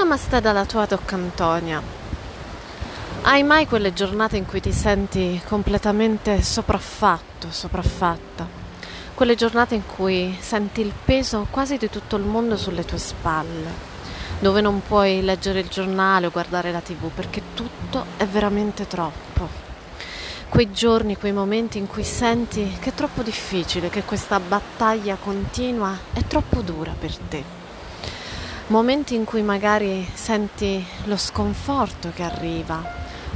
Namaste dalla tua Doc Antonia. Hai mai quelle giornate in cui ti senti completamente sopraffatto, sopraffatta? Quelle giornate in cui senti il peso quasi di tutto il mondo sulle tue spalle, dove non puoi leggere il giornale o guardare la tv perché tutto è veramente troppo. Quei giorni, quei momenti in cui senti che è troppo difficile, che questa battaglia continua è troppo dura per te momenti in cui magari senti lo sconforto che arriva,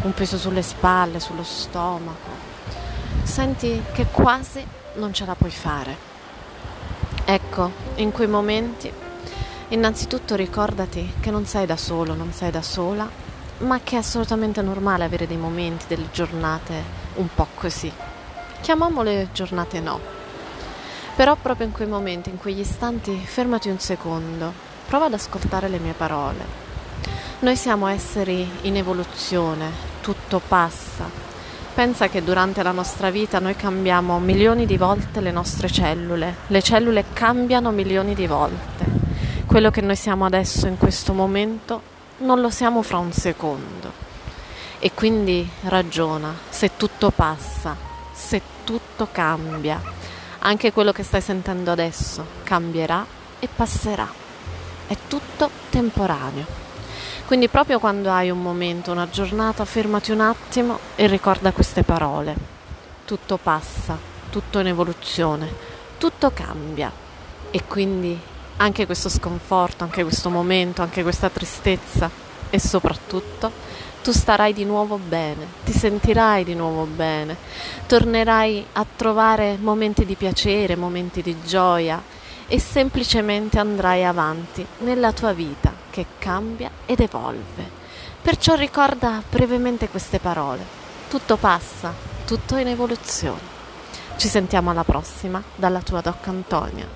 un peso sulle spalle, sullo stomaco, senti che quasi non ce la puoi fare. Ecco, in quei momenti innanzitutto ricordati che non sei da solo, non sei da sola, ma che è assolutamente normale avere dei momenti, delle giornate un po' così. Chiamiamole giornate no. Però proprio in quei momenti, in quegli istanti, fermati un secondo, Prova ad ascoltare le mie parole. Noi siamo esseri in evoluzione, tutto passa. Pensa che durante la nostra vita noi cambiamo milioni di volte le nostre cellule, le cellule cambiano milioni di volte. Quello che noi siamo adesso in questo momento non lo siamo fra un secondo. E quindi ragiona, se tutto passa, se tutto cambia, anche quello che stai sentendo adesso cambierà e passerà è tutto temporaneo. Quindi proprio quando hai un momento, una giornata, fermati un attimo e ricorda queste parole. Tutto passa, tutto in evoluzione, tutto cambia e quindi anche questo sconforto, anche questo momento, anche questa tristezza e soprattutto tu starai di nuovo bene, ti sentirai di nuovo bene, tornerai a trovare momenti di piacere, momenti di gioia e semplicemente andrai avanti nella tua vita che cambia ed evolve. Perciò ricorda brevemente queste parole. Tutto passa, tutto in evoluzione. Ci sentiamo alla prossima dalla tua Doc Antonia.